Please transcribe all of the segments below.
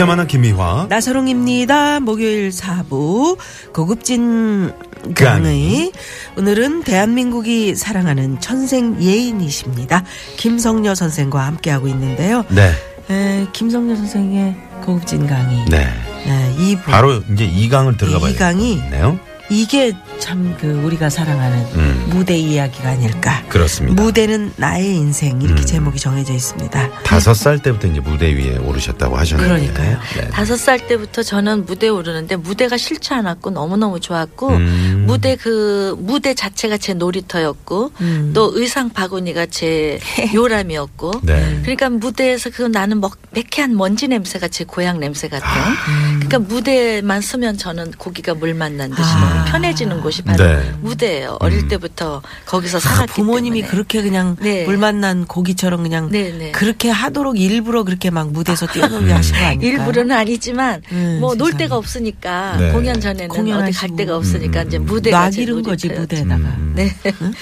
유쾌만한 김미화. 나서롱입니다. 목요일 4부 고급진 강의. 오늘은 대한민국이 사랑하는 천생 예인이십니다. 김성녀 선생과 함께하고 있는데요. 네. 에, 김성녀 선생의 고급진 강의. 네. 에, 2부. 바로 이제 이강을 들어가 봐야 이 강이 네요. 이게 참 그 우리가 사랑하는 음. 무대 이야기가 아닐까. 그렇습니다. 무대는 나의 인생 이렇게 음. 제목이 정해져 있습니다. 다섯 살 때부터 이제 무대 위에 오르셨다고 하셨는데. 그러니까요. 네. 다섯 살 때부터 저는 무대에 오르는데 무대가 싫지 않았고 너무 너무 좋았고 음. 무대 그 무대 자체가 제 놀이터였고 음. 또 의상 바구니가 제 요람이었고 네. 그러니까 무대에서 그 나는 먹, 매캐한 먼지 냄새가 제 고향 냄새 같은 아. 그러니까 무대만 서면 저는 고기가 물 만난 듯이 아. 너무 편해지는 곳이 바로 네. 무대예요 어릴 때부터 거기서 아, 살았기 부모님이 때문에 그렇게 그냥 네. 물 만난 고기처럼 그냥 네, 네. 그렇게 하도록 일부러 그렇게 막 무대에서 뛰어놀게 하신 거 아닐까요? 일부러는 아니지만 음, 뭐놀 세상에. 데가 없으니까 네. 공연 전에는 어디 공연하시고. 갈 데가 없으니까 음, 이제 음. 무대가 제 놔기른 거지. 무대에다가. 음. 네.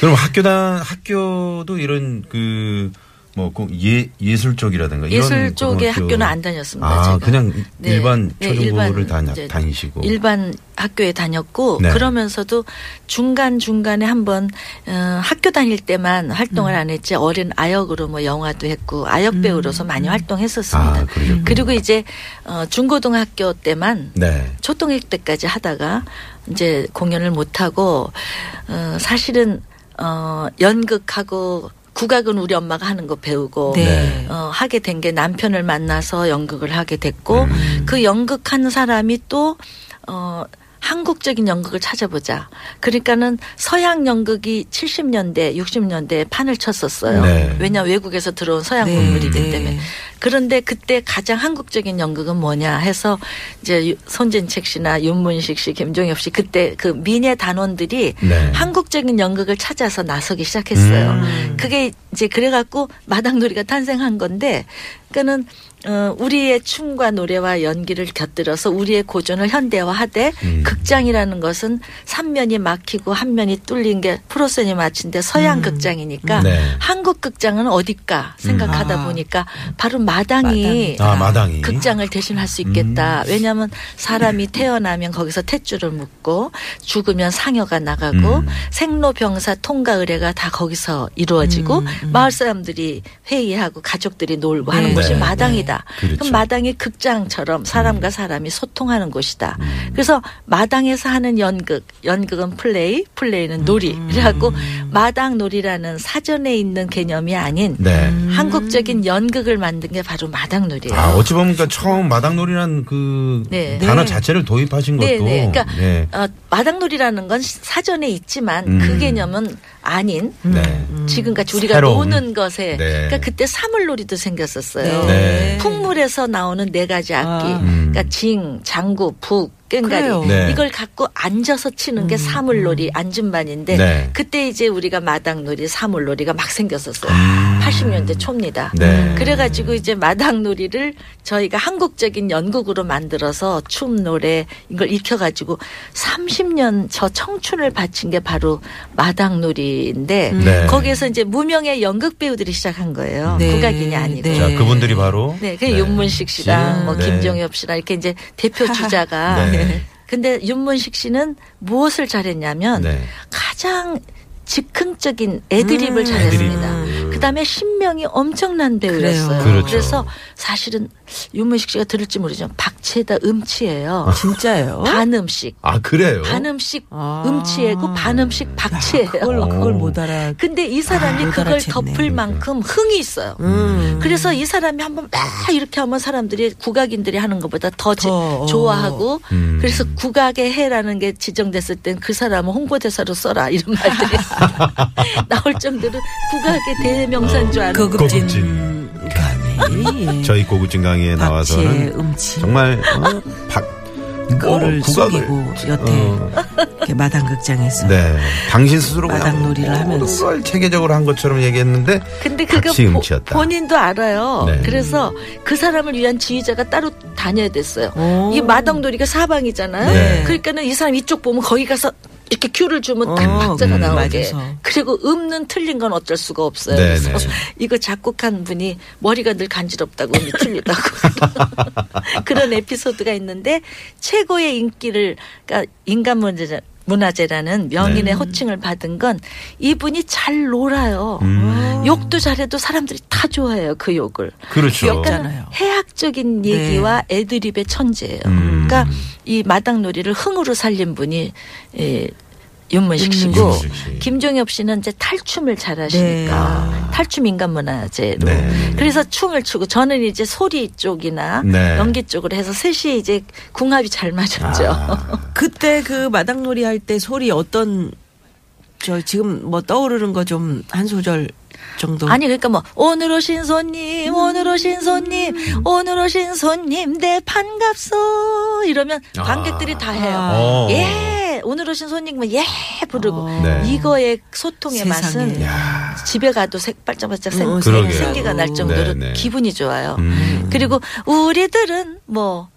그럼 학교다 학교도 이런 그 뭐그예 예술 쪽이라든가 예술 쪽에 고등학교- 학교 는 안 다녔습니다. 아 제가. 그냥 네. 일반 네, 초중고를 다녀, 이제 다니시고. 일반 학교에 다녔고 네. 그러면서도 중간 중간에 한번 어, 학교 다닐 때만 활동을 음. 안 했지 어린 아역으로 뭐 영화도 했고 아역 배우로서 많이 활동했었습니다. 아. 그리고 이제 어, 중고등학교 때만 네. 초등학교 때까지 하다가 이제 공연을 못 하고 어 사실은 어 연극하고 국악은 우리 엄마가 하는 거 배우고 네. 어 하게 된 게 남편을 만나서 연극을 하게 됐고 음. 그 연극한 사람이 또 어 한국적인 연극을 찾아보자. 그러니까는 서양 연극이 70년대, 60년대에 판을 쳤었어요. 네. 왜냐 외국에서 들어온 서양 네, 분들이기 네. 때문에. 그런데 그때 가장 한국적인 연극은 뭐냐 해서 이제 유- 손진책 씨나 윤문식 씨, 김종엽 씨 그때 그 미녀 단원들이 네. 한국적인 연극을 찾아서 나서기 시작했어요. 음. 그게 이제 그래갖고 마당놀이가 탄생한 건데, 그러니까는 어, 우리의 춤과 노래와 연기를 곁들여서 우리의 고전을 현대화하되 음. 극장이라는 것은 삼면이 막히고 한 면이 뚫린 게 프로선이 맞춘데 서양 극장이니까 네. 한국 극장은 어딜까 생각하다 아. 보니까 바로 마당이 아 마당이. 극장을 대신할 수 있겠다. 음. 왜냐하면 사람이 태어나면 거기서 탯줄을 묶고 죽으면 상여가 나가고 음. 생로병사 통가 의례가 다 거기서 이루어지고 음, 마을 사람들이 회의하고 가족들이 놀고 하는 네. 곳이 네, 마당이다. 그렇죠. 그럼 마당이 극장처럼 사람과 사람이 소통하는 곳이다. 그래서 마당에서 하는 연극, 연극은 플레이, 플레이는 놀이라고 마당 놀이라는 사전에 있는 개념이 아닌 네. 한국적인 연극을 만든 게 바로 마당놀이예요. 아 어찌 보면 그러니까 처음 마당놀이란 그 네. 단어 네. 자체를 도입하신 것도. 네, 네. 그러니까 네. 어, 마당놀이라는 건 사전에 있지만 음. 그 개념은 아닌 네. 지금까지 우리가 새로운. 노는 것에 네. 그러니까 그때 사물놀이도 생겼었어요. 네. 풍물에서 나오는 네 가지 악기, 아. 음. 그러니까 징, 장구, 북, 그래요. 네. 이걸 갖고 앉아서 치는 게 사물놀이 앉은반인데 네. 그때 이제 우리가 마당놀이, 사물놀이가 막 생겼었어요. 음. 80년대 초입니다. 네. 그래가지고 이제 마당놀이를 저희가 한국적인 연극으로 만들어서 춤, 노래 이걸 익혀가지고 30년 저 청춘을 바친 게 바로 마당놀이 인데 네. 거기에서 이제 무명의 연극 배우들이 시작한 거예요. 네. 국악인이 아니고. 네. 자 그분들이 바로. 네, 그 윤문식 씨랑 씨. 뭐 네. 김종엽 씨랑 이렇게 이제 대표 주자가. 네. 근데 윤문식 씨는 무엇을 잘했냐면 네. 가장 즉흥적인 애드립을 음, 잘했습니다. 애드립. 그다음에 신 명 실력이 엄청난 배우였어요. 그렇죠. 래서 사실은 윤문식 씨가 들을지 모르지만 박치에다 음치예요. 진짜예요? 반음식. 아 그래요? 반음식 아. 음치예고 반음식 박치예요. 그걸 그걸 못 알아. 근데 이 사람이 아, 못 그걸 알아챘네. 덮을 만큼 흥이 있어요. 음. 그래서 이 사람이 한번 막 이렇게 하면 사람들이 국악인들이 하는 것보다 더, 지- 더, 어. 좋아하고 음. 그래서 국악의 해라는 게 지정됐을 땐 그 사람은 홍보대사로 써라 이런 말들이 나올 정도로 국악의 대명사인 줄 아는 고급진 고급진 강의. 예. 저희 고급진 강의에 나와서는 음치. 정말 어, 박 그거를 국악을- 속이고 여태 어, 마당극장에서 네 당신 스스로 마당놀이를 하면서. 걸 체계적으로 한 것처럼 얘기했는데 근데 그거 박치 보- 음치였다. 본인도 알아요. 네. 그래서 그 사람을 위한 지휘자가 따로 다녀야 됐어요. 오. 이 마당놀이가 사방이잖아요. 네. 그러니까는 이 사람 이쪽 보면 거기 가서 이렇게 큐를 주면 딱 어, 박자가 음, 나오게. 맞아서. 그리고 음는 틀린 건 어쩔 수가 없어요. 네, 그래서 네. 이거 작곡한 분이 머리가 늘 간지럽다고 음이 틀리다고 그런 에피소드가 있는데 최고의 인기를 그러니까 인간 문제 문화재라는 명인의 네. 호칭을 받은 건 이분이 잘 놀아요. 음. 욕도 잘해도 사람들이 다 좋아해요 그 욕을. 그렇죠. 귀엽잖아요. 해학적인 얘기와 애드립의 천재예요. 음. 그러니까 이 마당놀이를 흥으로 살린 분이 예, 윤문식 씨고 윤문식 씨. 김종엽 씨는 이제 탈춤을 잘하시니까 네. 탈춤 인간 문화재로 네. 그래서 춤을 추고 저는 이제 소리 쪽이나 네. 연기 쪽으로 해서 셋이 이제 궁합이 잘 맞았죠. 아, 그때 그 마당놀이 할 때 소리 어떤 저 지금 뭐 떠오르는 거 좀 한 소절 정도. 아니 그러니까 뭐 오늘 오신 손님 오늘 오신 손님 오늘 오신 손님 네 반갑소 이러면 아. 관객들이 다 해요. 어. 예 오늘 오신 손님은 예 부르고 어. 네. 이거의 소통의 세상에. 맛은 야. 집에 가도 색 발짝발짝 생, 어, 그러게요. 생기가 날 정도로 네, 네. 기분이 좋아요. 음. 그리고 우리들은 뭐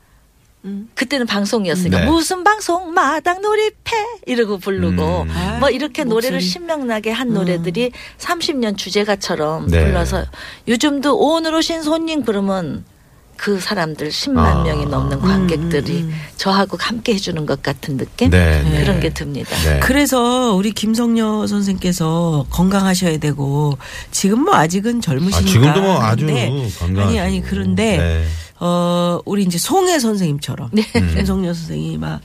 음. 그때는 방송이었으니까 네. 무슨 방송 마당 놀이패 이러고 부르고 음. 아, 뭐 이렇게 노래를 목소리. 신명나게 한 노래들이 30년 주제가처럼 네. 불러서 요즘도 오늘 오신 손님 그러면 그 사람들 10만 아. 명이 넘는 관객들이 음, 음. 저하고 함께 해주는 것 같은 느낌 네, 네. 그런 게 듭니다. 네. 그래서 우리 김성녀 선생께서 건강하셔야 되고 지금 뭐 아직은 젊으시니까. 아, 지금도 뭐 아주 건강. 아니 아니 그런데 네. 어 우리 이제 송혜 선생님처럼 네. 김성녀 선생이 막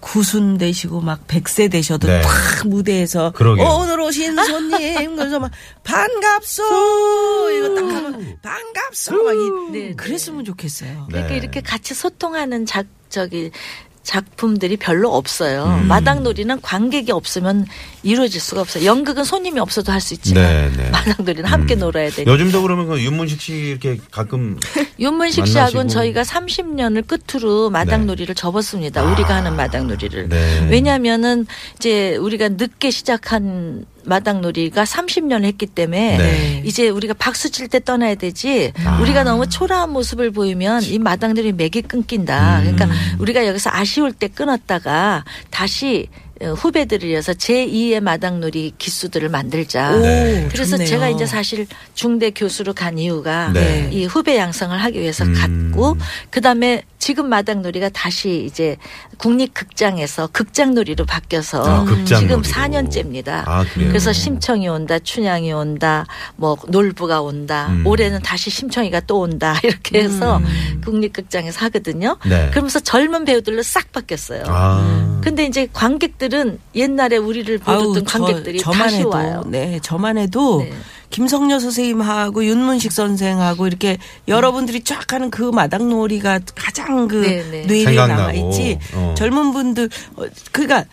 구순 되시고 막 백세 되셔도 네. 탁 무대에서 그러게요. 어, 오늘 오신 손님 그래서 막 반갑소 이거 딱 하면 반갑소 막 이, 네, 네. 그랬으면 좋겠어요. 그러니까 네. 이렇게 같이 소통하는 작 저기 작품들이 별로 없어요. 음. 마당놀이는 관객이 없으면 이루어질 수가 없어요. 연극은 손님이 없어도 할 수 있지만 네, 네. 마당놀이는 함께 음. 놀아야 되니까. 요즘도 그러면 그 윤문식 씨 이렇게 가끔 윤문식. 씨하고는 저희가 30년을 끝으로 마당놀이를 접었습니다. 우리가 하는 마당놀이를. 네. 왜냐하면은 이제 우리가 늦게 시작한 마당놀이가 30년을 했기 때문에 네. 이제 우리가 박수 칠 때 떠나야 되지 아. 우리가 너무 초라한 모습을 보이면 이 마당놀이 맥이 끊긴다. 음. 그러니까 우리가 여기서 아쉬 울 때 끊었다가 다시 어, 후배들을 위해서 제2의 마당놀이 기수들을 만들자. 네. 그래서 좋네요. 제가 이제 사실 중대 교수로 간 이유가 네. 이 후배 양성을 하기 위해서 음. 갔고 그다음에 지금 마당놀이가 다시 이제 국립극장에서 극장놀이로 바뀌어서 아, 극장놀이로. 지금 4년째입니다. 아, 그래요? 그래서 심청이 온다, 춘향이 온다, 뭐 놀부가 온다. 음. 올해는 다시 심청이가 또 온다. 이렇게 해서 음. 국립극장에서 하거든요. 네. 그러면서 젊은 배우들로 싹 바뀌었어요. 아. 근데 이제 관객들은 옛날에 우리를 보던 관객들이 저만 다시 해도 와요. 네, 저만 해도 네. 김성녀 선생님하고 윤문식 선생하고 이렇게 여러분들이 쫙 하는 그 마당놀이가 가장 그 네, 네. 뇌리에. 남아 있지. 어. 젊은 분들 어, 그러니까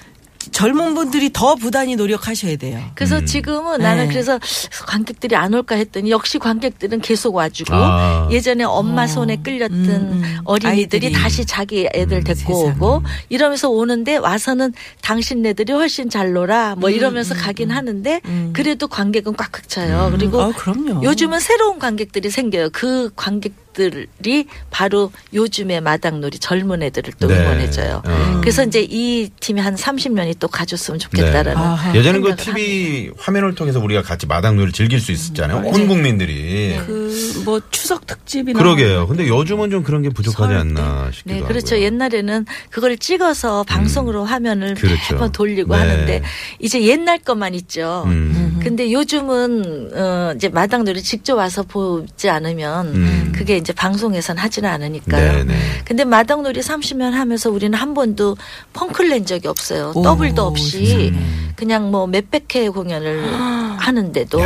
젊은 분들이 더 부단히 노력하셔야 돼요. 그래서 음. 지금은 네. 나는 그래서 관객들이 안 올까 했더니 역시 관객들은 계속 와주고 아. 예전에 엄마 손에 끌렸던 음, 음. 어린이들이 아이들이. 다시 자기 애들 데리고 세상에. 오고 이러면서 오는데 와서는 당신네들이 훨씬 잘 놀아 뭐 이러면서 가긴 하는데 음. 그래도 관객은 꽉꽉 차요. 그리고 아, 그럼요. 요즘은 새로운 관객들이 생겨요. 그 관객 그룹들이 바로 요즘의 마당놀이 젊은 애들을 또 네. 응원해줘요. 음. 그래서 이제 이 팀이 한 30년이 또 가줬으면 좋겠다라는. 네. 예전에 그 TV 화면을 통해서 우리가 같이 마당놀이를 즐길 수 있었잖아요. 온 국민들이. 그 뭐 추석 특집이나 그러게요. 근데 요즘은 좀 그런 게 부족하지 설 않나 싶기도 네, 하고요. 그렇죠. 옛날에는 그걸 찍어서 방송으로 화면을 그렇죠. 매번 돌리고 네. 하는데 이제 옛날 것만 있죠. 음. 근데 요즘은 어 이제 마당놀이 직접 와서 보지 않으면 음. 그게 이제 방송에선 하지는 않으니까요. 네네. 근데 마당놀이 30년 하면서 우리는 한 번도 펑크를 낸 적이 없어요. 오, 더블도 없이 그냥 뭐 몇백 회 공연을 하는데도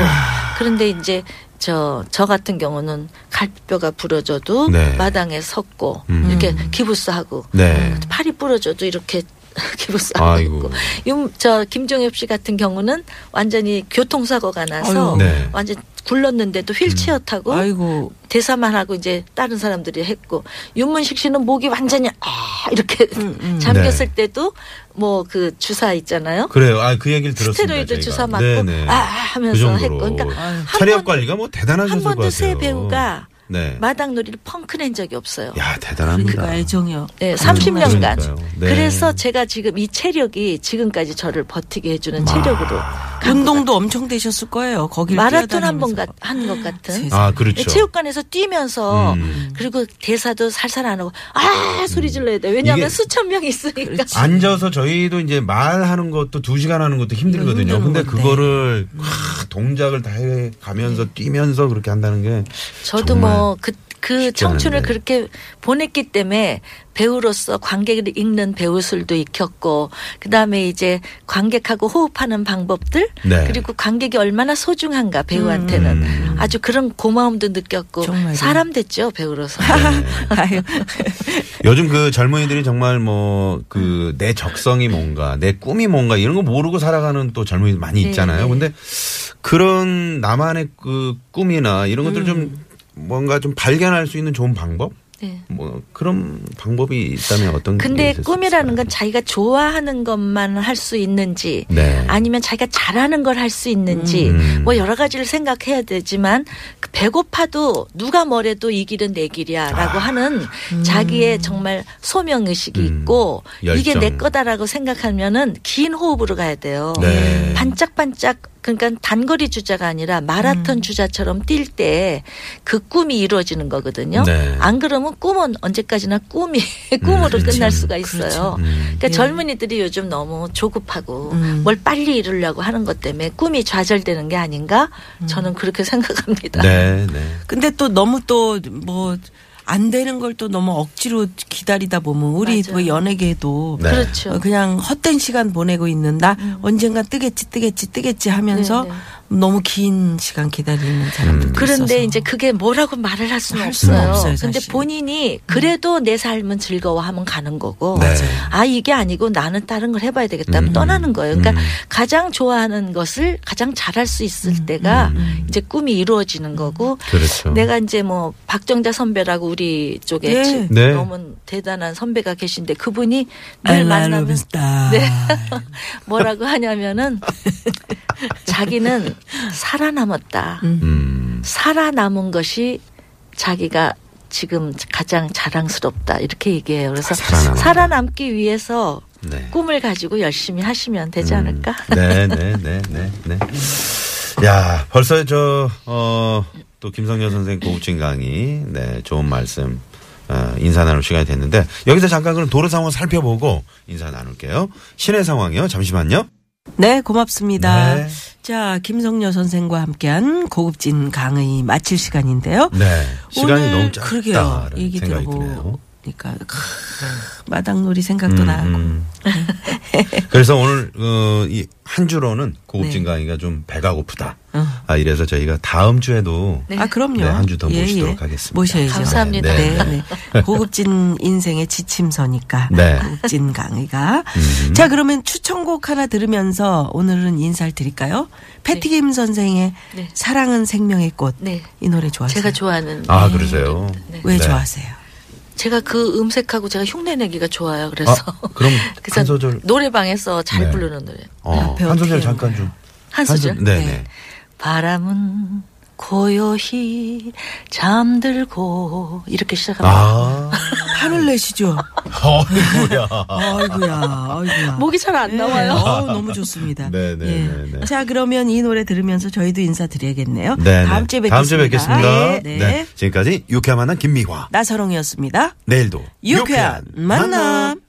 그런데 이제 저, 저 같은 경우는 갈비뼈가 부러져도 네. 마당에 섰고 음. 이렇게 기부스하고 네. 팔이 부러져도 이렇게 기부스하고. 있고 용- 저 김종엽 씨 같은 경우는 완전히 교통사고가 나서. 네. 완전 굴렀는데도 휠체어 타고 아이고 대사만 하고 이제 다른 사람들이 했고 윤문식 씨는 목이 완전히 아 이렇게 잠겼을 네. 때도 뭐 그 주사 있잖아요. 그래요. 아, 그 얘기를 들었습니다. 스테로이드 저희가. 주사 맞고 네네. 아 하면서 그. 했고 그러니까. 한 차력 번- 관리가 뭐 대단하셨을 한것 번도 같아요. 새 배우가 네. 마당놀이를 펑크 낸 적이 없어요. 야, 대단합니다. 그러니까 애정이요. 네, 30년간. 그러니까요. 네. 그래서 제가 지금 이 체력이 지금까지 저를 버티게 해주는 체력으로 간 운동도 엄청 되셨을 거예요. 거기 마라톤 한 번 한 것 같은. 세상에. 아, 그렇죠. 체육관에서 뛰면서 음. 그리고 대사도 살살 안 하고 아 소리 질러야 돼. 왜냐하면 수천 명 있으니까. 앉아서 저희도 이제 말하는 것도 두 시간 하는 것도 힘들거든요. 근데 건데. 그거를 와, 동작을 다 해 가면서 뛰면서 그렇게 한다는 게 저도 정 말뭐그그 청춘을 않은데. 그렇게 보냈기 때문에 배우로서 관객을 읽는 배우술도 익혔고 그다음에 이제 관객하고 호흡하는 방법들 네. 그리고 관객이 얼마나 소중한가 배우한테는 음. 아주 그런 고마움도 느꼈고 정말요. 사람 됐죠 배우로서 아유. 요즘 그 젊은이들이 정말 뭐 그 내 적성이 뭔가 내 꿈이 뭔가 이런 거 모르고 살아가는 또 젊은이 많이 네, 있잖아요. 네. 근데 그런 나만의 그 꿈이나 이런 것들 좀 음. 뭔가 좀 발견할 수 있는 좋은 방법? 네. 뭐 그런 방법이 있다면 어떤 게 근데 꿈이라는? 건 자기가 좋아하는 것만 할 수 있는지 네. 아니면 자기가 잘하는 걸 할 수 있는지 음. 뭐 여러 가지를 생각해야 되지만 그 배고파도 누가 뭐래도 이 길은 내 길이야라고 하는 자기의 정말 소명 의식이 음. 있고 이게 열정. 내 거다라고 생각하면은 긴 호흡으로 가야 돼요. 네. 반짝반짝 그러니까 단거리 주자가 아니라 마라톤 주자처럼 뛸 때 그 꿈이 이루어지는 거거든요. 네. 안 그러면 꿈은 언제까지나 꿈이 꿈으로 끝날 수가 있어요. 음. 그러니까 예. 젊은이들이 요즘 너무 조급하고 음. 뭘 빨리 이루려고 하는 것 때문에 꿈이 좌절되는 게 아닌가? 저는 그렇게 생각합니다. 네, 네. 근데 또 너무 또뭐 안 되는 걸 또 너무 억지로 기다리다 보면 우리 맞아요. 뭐 연예계도 네. 그렇죠. 어, 그냥 헛된 시간 보내고 있는 나 언젠가 뜨겠지 뜨겠지 뜨겠지 하면서 네, 네. 너무 긴 시간 기다리는 사람들도 그런데 있어서. 이제 그게 뭐라고 말을 할 수는 할 수는 없어요. 없어요, 근데 사실. 본인이 그래도 내 삶은 즐거워하면 가는 거고, 네. 아 이게 아니고 나는 다른 걸 해봐야 되겠다 하면 음. 떠나는 거예요. 그러니까 음. 가장 좋아하는 것을 가장 잘할 수 있을 때가 이제 꿈이 이루어지는 거고, 그렇죠. 내가 이제 뭐 박정자 선배라고 우리 쪽에 네. 치- 네. 너무 대단한 선배가 계신데 그분이 늘 I 만나면. 네. 뭐라고 하냐면은 자기는 살아남았다. 음. 살아남은 것이 자기가 지금 가장 자랑스럽다 이렇게 얘기해요. 그래서 살아남았다. 살아남기 위해서 네. 꿈을 가지고 열심히 하시면 되지 않을까? 네, 네, 네, 네, 네. 야, 벌써 저, 어, 또 김성녀 선생 고급진 강의, 네, 좋은 말씀, 어, 인사 나눌 시간이 됐는데, 여기서 잠깐 그럼 도로 상황 살펴보고 인사 나눌게요. 시내 상황이요. 잠시만요. 네, 고맙습니다. 네. 자, 김성녀 선생과 함께한 고급진 강의 마칠 시간인데요. 네. 시간이 너무 짧다. 그러게요. 얘기 드 크, 마당놀이 생각도 음, 나고. 음. 그래서 오늘 어, 이한 주로는 고급진 네. 강의가 좀 배가 고프다. 어. 아 이래서 저희가 다음 주에도 네. 아, 그럼요. 네, 한주 더 모시도록 하겠습니다. 모셔야죠. 감사합니다. 네, 네, 네. 고급진 인생의 지침서니까. 네. 고급진 강의가. 음. 자, 그러면 추천곡 하나 들으면서 오늘은 인사를 드릴까요? 패티김 선생의 네. 사랑은 생명의 꽃. 네. 이 노래 좋아하세요? 제가 좋아하는 아 그러세요. 네. 왜 네. 좋아하세요? 제가 그 음색하고 제가 흉내 내기가 좋아요. 그래서 아, 그럼 그래서 한 소절. 노래방에서 잘 네. 부르는 노래. 어, 한 소절 잠깐? 좀. 한 소절. 네네. 바람은 고요히 잠들고 이렇게 시작합니다. 아, 판을 내시죠. 어이구야. 아이고야, 아이고야. 목이 잘 안 나와요. 어, 너무 좋습니다. 네, 네, 예. 네, 네. 자, 그러면 이 노래 들으면서 저희도 인사드려야겠네요. 네, 다음 네. 주에 뵙겠습니다. 다음 주에 뵙겠습니다. 네, 네. 지금까지 유쾌한 만남 김미화. 나서롱이었습니다. 내일도 유쾌한 만남.